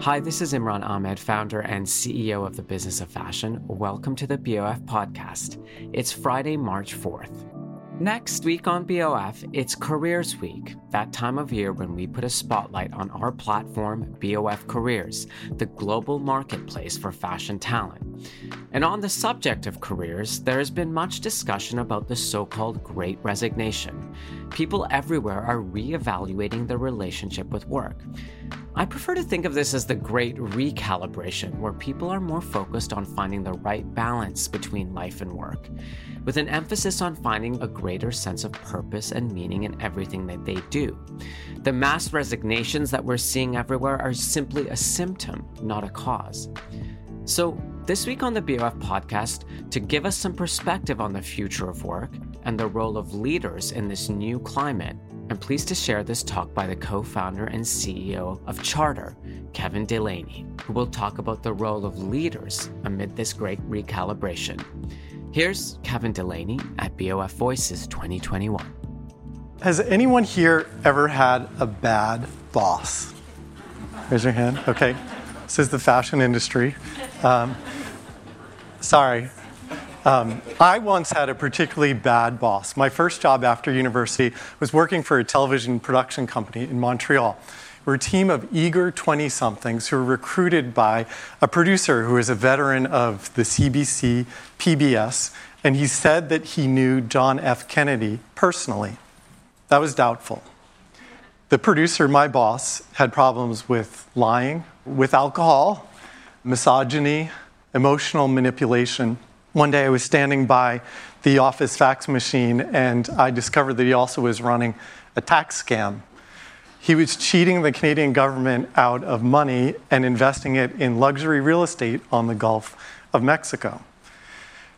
Hi, this is Imran Ahmed, founder and CEO of the Business of Fashion. Welcome to the BOF podcast. It's Friday, March 4th. Next week on BOF, it's Careers Week, that time of year when we put a spotlight on our platform, BOF Careers, the global marketplace for fashion talent. And on the subject of careers, there has been much discussion about the so called Great Resignation. People everywhere are re-evaluating their relationship with work. I prefer to think of this as the great recalibration, where people are more focused on finding the right balance between life and work, with an emphasis on finding a greater sense of purpose and meaning in everything that they do. The mass resignations that we're seeing everywhere are simply a symptom, not a cause. So, this week on the BOF podcast, to give us some perspective on the future of work and the role of leaders in this new climate, I'm pleased to share this talk by the co founder and CEO of Charter, Kevin Delaney, who will talk about the role of leaders amid this great recalibration. Here's Kevin Delaney at BOF Voices 2021. Has anyone here ever had a bad boss? Raise your hand. Okay. This is the fashion industry. Um, sorry, um, I once had a particularly bad boss. My first job after university was working for a television production company in Montreal. We're a team of eager 20 somethings who were recruited by a producer who is a veteran of the CBC, PBS, and he said that he knew John F. Kennedy personally. That was doubtful. The producer, my boss, had problems with lying, with alcohol, misogyny, emotional manipulation. One day I was standing by the office fax machine and I discovered that he also was running a tax scam. He was cheating the Canadian government out of money and investing it in luxury real estate on the Gulf of Mexico.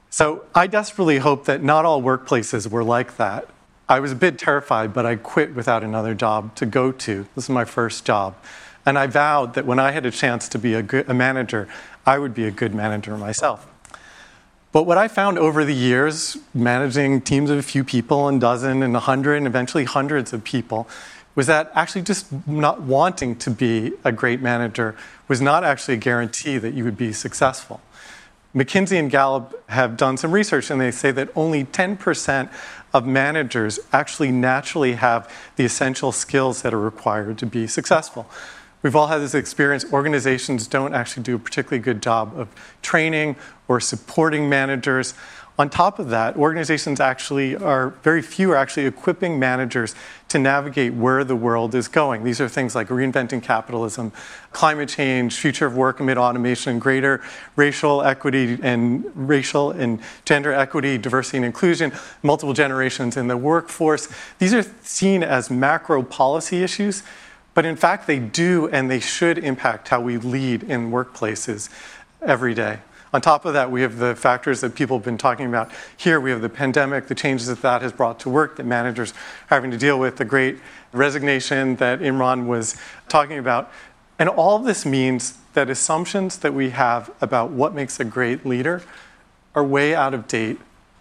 So I desperately hope that not all workplaces were like that. I was a bit terrified, but I quit without another job to go to. This is my first job. And I vowed that when I had a chance to be a, good, a manager, I would be a good manager myself. But what I found over the years, managing teams of a few people, and dozen, and a hundred, and eventually hundreds of people, was that actually just not wanting to be a great manager was not actually a guarantee that you would be successful. McKinsey and Gallup have done some research and they say that only 10% of managers actually naturally have the essential skills that are required to be successful. We've all had this experience. Organizations don't actually do a particularly good job of training or supporting managers. On top of that, organizations actually are very few are actually equipping managers to navigate where the world is going. These are things like reinventing capitalism, climate change, future of work amid automation, greater racial equity and racial and gender equity, diversity and inclusion, multiple generations in the workforce. These are seen as macro policy issues but in fact, they do and they should impact how we lead in workplaces every day. On top of that, we have the factors that people have been talking about here. We have the pandemic, the changes that that has brought to work that managers are having to deal with, the great resignation that Imran was talking about. And all of this means that assumptions that we have about what makes a great leader are way out of date,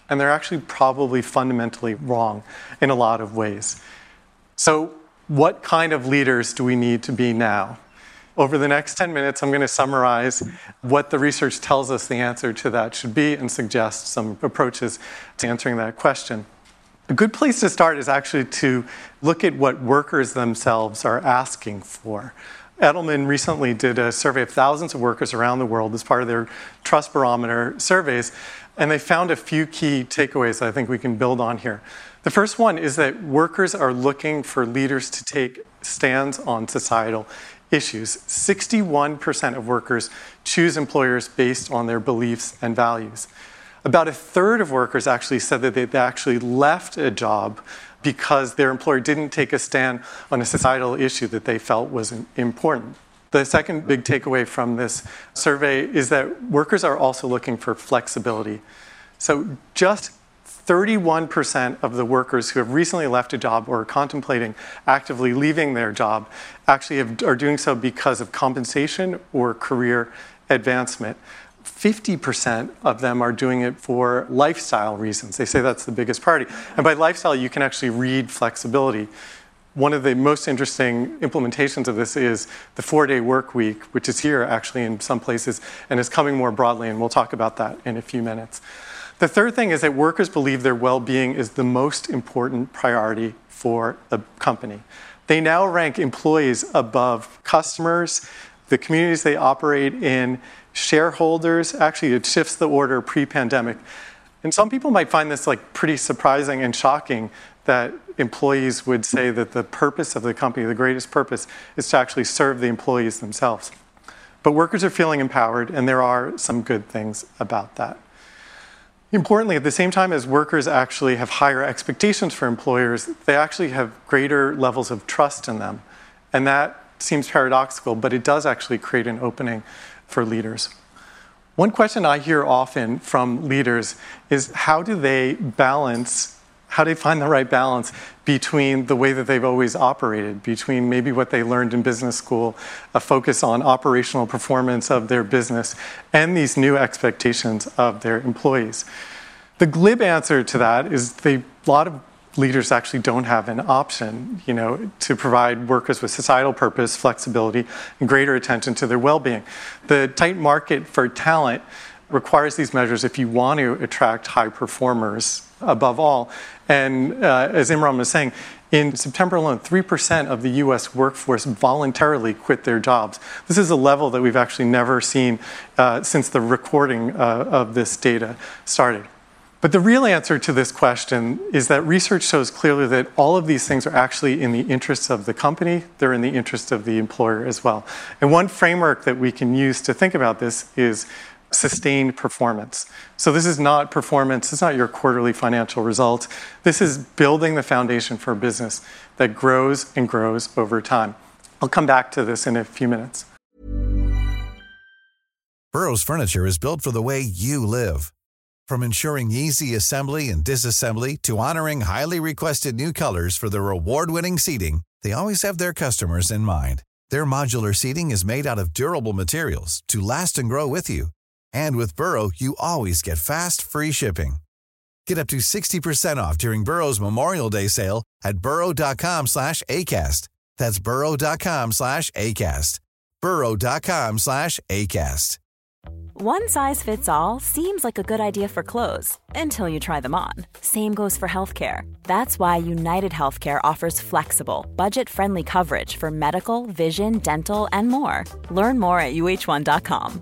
and they're actually probably fundamentally wrong in a lot of ways. So, what kind of leaders do we need to be now? Over the next 10 minutes, I'm going to summarize what the research tells us the answer to that should be and suggest some approaches to answering that question. A good place to start is actually to look at what workers themselves are asking for. Edelman recently did a survey of thousands of workers around the world as part of their Trust Barometer surveys, and they found a few key takeaways that I think we can build on here. The first one is that workers are looking for leaders to take stands on societal issues. 61% of workers choose employers based on their beliefs and values. About a third of workers actually said that they actually left a job because their employer didn't take a stand on a societal issue that they felt was important. The second big takeaway from this survey is that workers are also looking for flexibility. So, just 31% of the workers who have recently left a job or are contemplating actively leaving their job actually have, are doing so because of compensation or career advancement. 50% of them are doing it for lifestyle reasons. They say that's the biggest priority. And by lifestyle, you can actually read flexibility. One of the most interesting implementations of this is the four day work week, which is here actually in some places and is coming more broadly, and we'll talk about that in a few minutes. The third thing is that workers believe their well being is the most important priority for the company. They now rank employees above customers, the communities they operate in, shareholders. Actually, it shifts the order pre pandemic. And some people might find this like pretty surprising and shocking that employees would say that the purpose of the company, the greatest purpose, is to actually serve the employees themselves. But workers are feeling empowered, and there are some good things about that. Importantly, at the same time as workers actually have higher expectations for employers, they actually have greater levels of trust in them. And that seems paradoxical, but it does actually create an opening for leaders. One question I hear often from leaders is how do they balance how do they find the right balance between the way that they've always operated, between maybe what they learned in business school, a focus on operational performance of their business, and these new expectations of their employees? The glib answer to that is they, a lot of leaders actually don't have an option, you know, to provide workers with societal purpose, flexibility, and greater attention to their well-being. The tight market for talent requires these measures if you want to attract high performers above all. And uh, as Imran was saying, in September alone, 3% of the US workforce voluntarily quit their jobs. This is a level that we've actually never seen uh, since the recording uh, of this data started. But the real answer to this question is that research shows clearly that all of these things are actually in the interests of the company, they're in the interest of the employer as well. And one framework that we can use to think about this is sustained performance. So this is not performance, it's not your quarterly financial results. This is building the foundation for a business that grows and grows over time. I'll come back to this in a few minutes. Burrow's furniture is built for the way you live. From ensuring easy assembly and disassembly to honoring highly requested new colors for their award-winning seating, they always have their customers in mind. Their modular seating is made out of durable materials to last and grow with you. And with Burrow, you always get fast, free shipping. Get up to 60% off during Burrow's Memorial Day sale at burrow.com slash ACAST. That's burrow.com slash ACAST. burrow.com slash ACAST. One size fits all seems like a good idea for clothes until you try them on. Same goes for healthcare. That's why United Healthcare offers flexible, budget friendly coverage for medical, vision, dental, and more. Learn more at uh1.com.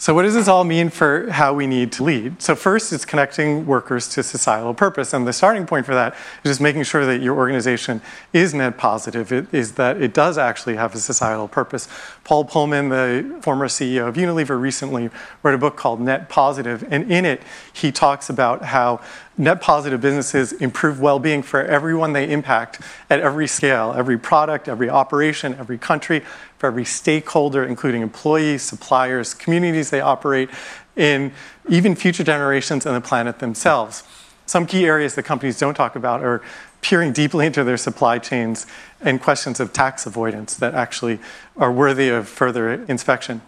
So, what does this all mean for how we need to lead? So, first, it's connecting workers to societal purpose. And the starting point for that is just making sure that your organization is net positive, it, is that it does actually have a societal purpose. Paul Polman, the former CEO of Unilever, recently wrote a book called Net Positive. And in it, he talks about how net positive businesses improve well being for everyone they impact at every scale, every product, every operation, every country, for every stakeholder, including employees, suppliers, communities they operate in, even future generations and the planet themselves. Some key areas that companies don't talk about are peering deeply into their supply chains and questions of tax avoidance that actually are worthy of further inspection.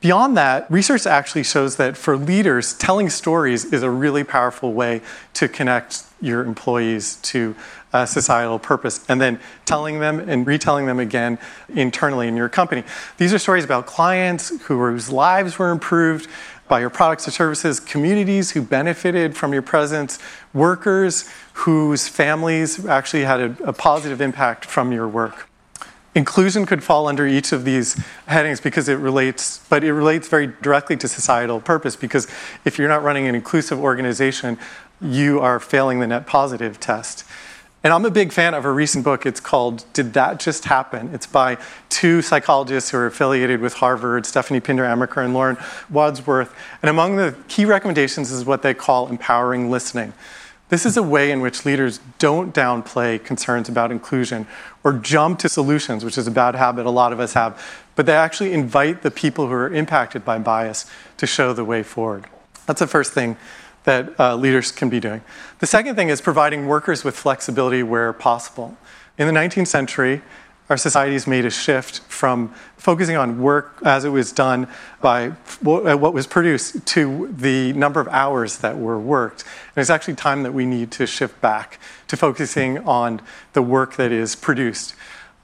Beyond that, research actually shows that for leaders, telling stories is a really powerful way to connect your employees to a societal purpose and then telling them and retelling them again internally in your company. These are stories about clients whose lives were improved by your products or services, communities who benefited from your presence, workers whose families actually had a, a positive impact from your work. Inclusion could fall under each of these headings because it relates, but it relates very directly to societal purpose because if you're not running an inclusive organization, you are failing the net positive test. And I'm a big fan of a recent book. It's called Did That Just Happen? It's by two psychologists who are affiliated with Harvard, Stephanie Pinder Amaker and Lauren Wadsworth. And among the key recommendations is what they call empowering listening. This is a way in which leaders don't downplay concerns about inclusion or jump to solutions, which is a bad habit a lot of us have, but they actually invite the people who are impacted by bias to show the way forward. That's the first thing that uh, leaders can be doing. The second thing is providing workers with flexibility where possible. In the 19th century, our societies made a shift from focusing on work as it was done by uh, what was produced to the number of hours that were worked. And it's actually time that we need to shift back to focusing on the work that is produced,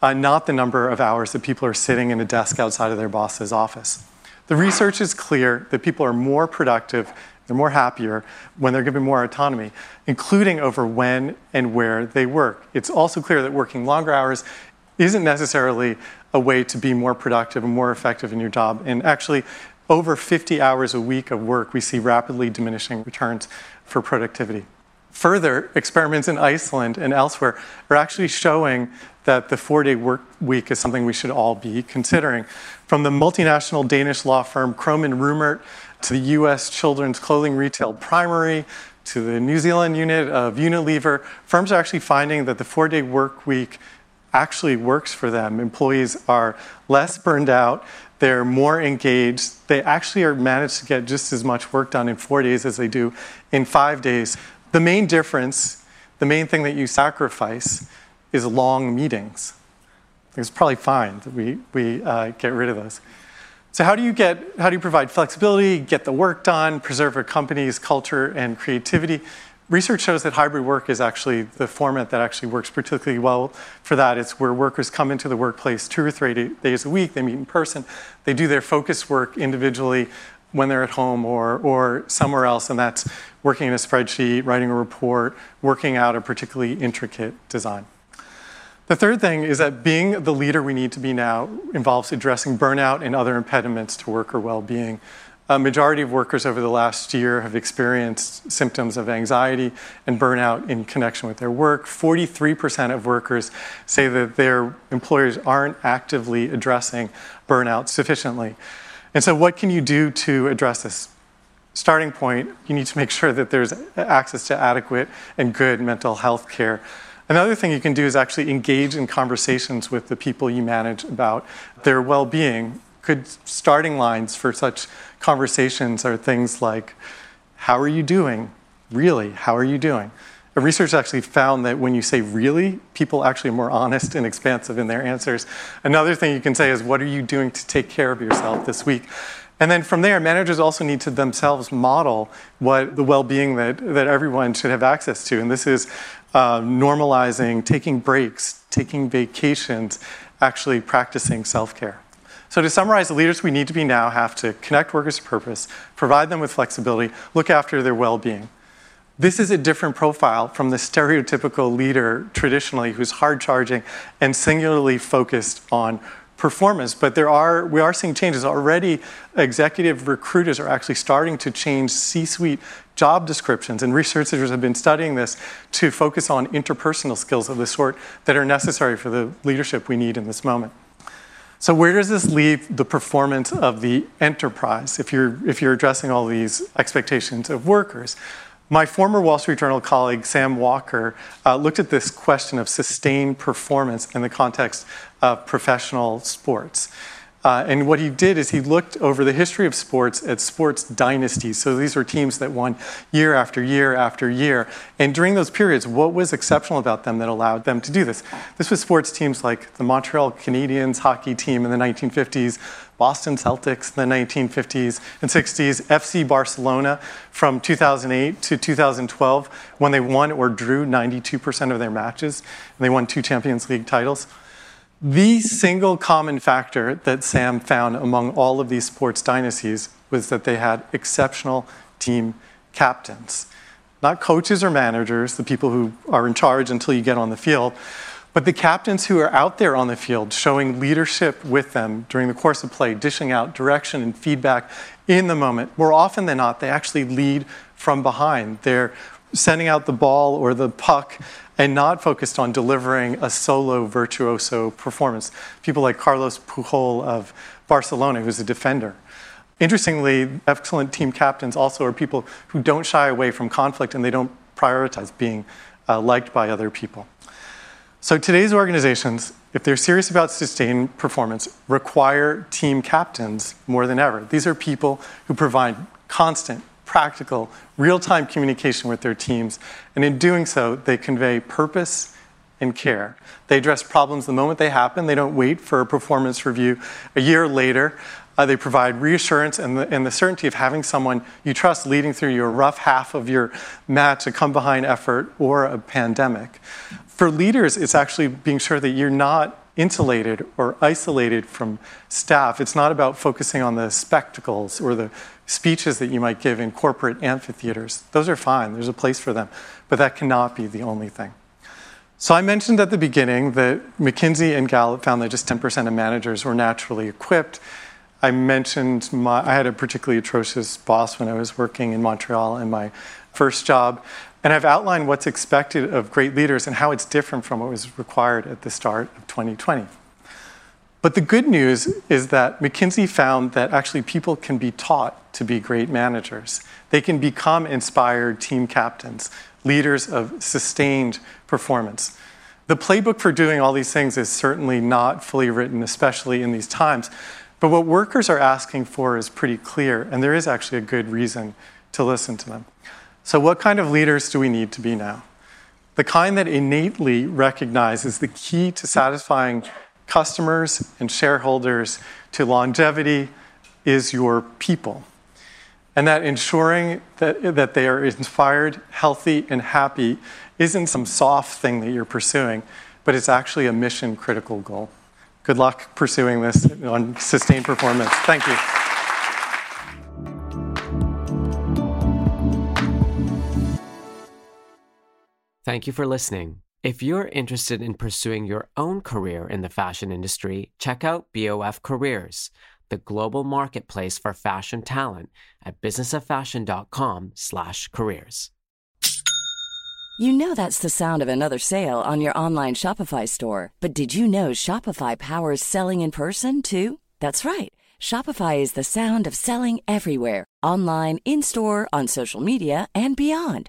uh, not the number of hours that people are sitting in a desk outside of their boss's office. The research is clear that people are more productive, they're more happier when they're given more autonomy, including over when and where they work. It's also clear that working longer hours isn't necessarily a way to be more productive and more effective in your job. And actually, over 50 hours a week of work, we see rapidly diminishing returns for productivity. Further, experiments in Iceland and elsewhere are actually showing that the four day work week is something we should all be considering. From the multinational Danish law firm Kromann Reumert to the US children's clothing retail Primary to the New Zealand unit of Unilever, firms are actually finding that the four day work week actually works for them. Employees are less burned out, they're more engaged, they actually are managed to get just as much work done in four days as they do in five days. The main difference, the main thing that you sacrifice, is long meetings. It's probably fine that we, we uh, get rid of those. So how do you get how do you provide flexibility, get the work done, preserve a company's culture and creativity? Research shows that hybrid work is actually the format that actually works particularly well for that. It's where workers come into the workplace two or three days a week, they meet in person, they do their focus work individually when they're at home or, or somewhere else, and that's working in a spreadsheet, writing a report, working out a particularly intricate design. The third thing is that being the leader we need to be now involves addressing burnout and other impediments to worker well being. A majority of workers over the last year have experienced symptoms of anxiety and burnout in connection with their work. 43% of workers say that their employers aren't actively addressing burnout sufficiently. And so, what can you do to address this? Starting point, you need to make sure that there's access to adequate and good mental health care. Another thing you can do is actually engage in conversations with the people you manage about their well being. Good starting lines for such conversations are things like, How are you doing? Really, how are you doing? Research actually found that when you say really, people actually are more honest and expansive in their answers. Another thing you can say is, What are you doing to take care of yourself this week? And then from there, managers also need to themselves model what the well being that, that everyone should have access to. And this is uh, normalizing, taking breaks, taking vacations, actually practicing self care. So, to summarize, the leaders we need to be now have to connect workers to purpose, provide them with flexibility, look after their well being. This is a different profile from the stereotypical leader traditionally who's hard charging and singularly focused on performance. But there are, we are seeing changes. Already, executive recruiters are actually starting to change C suite job descriptions, and researchers have been studying this to focus on interpersonal skills of the sort that are necessary for the leadership we need in this moment. So where does this leave the performance of the enterprise if you're, if you're addressing all these expectations of workers? My former Wall Street Journal colleague, Sam Walker, uh, looked at this question of sustained performance in the context of professional sports. Uh, and what he did is he looked over the history of sports at sports dynasties. So these were teams that won year after year after year. And during those periods, what was exceptional about them that allowed them to do this? This was sports teams like the Montreal Canadiens hockey team in the 1950s, Boston Celtics in the 1950s and 60s, FC Barcelona from 2008 to 2012 when they won or drew 92% of their matches and they won two Champions League titles. The single common factor that Sam found among all of these sports dynasties was that they had exceptional team captains. Not coaches or managers, the people who are in charge until you get on the field, but the captains who are out there on the field showing leadership with them during the course of play, dishing out direction and feedback in the moment. More often than not, they actually lead from behind. They're sending out the ball or the puck and not focused on delivering a solo virtuoso performance. People like Carlos Puyol of Barcelona, who's a defender. Interestingly, excellent team captains also are people who don't shy away from conflict and they don't prioritize being uh, liked by other people. So today's organizations, if they're serious about sustained performance, require team captains more than ever. These are people who provide constant, practical, real time communication with their teams. And in doing so, they convey purpose and care. They address problems the moment they happen. They don't wait for a performance review a year later. Uh, they provide reassurance and the, and the certainty of having someone you trust leading through your rough half of your match, a come behind effort, or a pandemic. For leaders, it's actually being sure that you're not insulated or isolated from staff. It's not about focusing on the spectacles or the speeches that you might give in corporate amphitheaters. Those are fine, there's a place for them, but that cannot be the only thing. So I mentioned at the beginning that McKinsey and Gallup found that just 10% of managers were naturally equipped. I mentioned my, I had a particularly atrocious boss when I was working in Montreal in my first job. And I've outlined what's expected of great leaders and how it's different from what was required at the start of 2020. But the good news is that McKinsey found that actually people can be taught to be great managers. They can become inspired team captains, leaders of sustained performance. The playbook for doing all these things is certainly not fully written, especially in these times. But what workers are asking for is pretty clear, and there is actually a good reason to listen to them. So, what kind of leaders do we need to be now? The kind that innately recognizes the key to satisfying customers and shareholders to longevity is your people. And that ensuring that, that they are inspired, healthy, and happy isn't some soft thing that you're pursuing, but it's actually a mission critical goal. Good luck pursuing this on sustained performance. Thank you. Thank you for listening. If you're interested in pursuing your own career in the fashion industry, check out BOF Careers, the global marketplace for fashion talent at businessoffashion.com/careers. You know that's the sound of another sale on your online Shopify store, but did you know Shopify powers selling in person too? That's right. Shopify is the sound of selling everywhere, online, in-store, on social media, and beyond.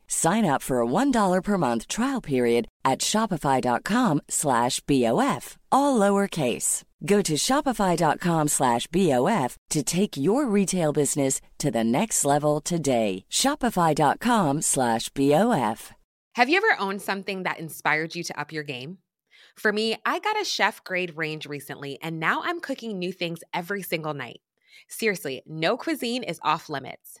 Sign up for a $1 per month trial period at shopify.com slash BOF, all lowercase. Go to shopify.com slash BOF to take your retail business to the next level today. Shopify.com slash BOF. Have you ever owned something that inspired you to up your game? For me, I got a chef grade range recently, and now I'm cooking new things every single night. Seriously, no cuisine is off limits.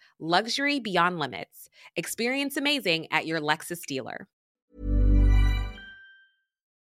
Luxury beyond limits. Experience amazing at your Lexus dealer.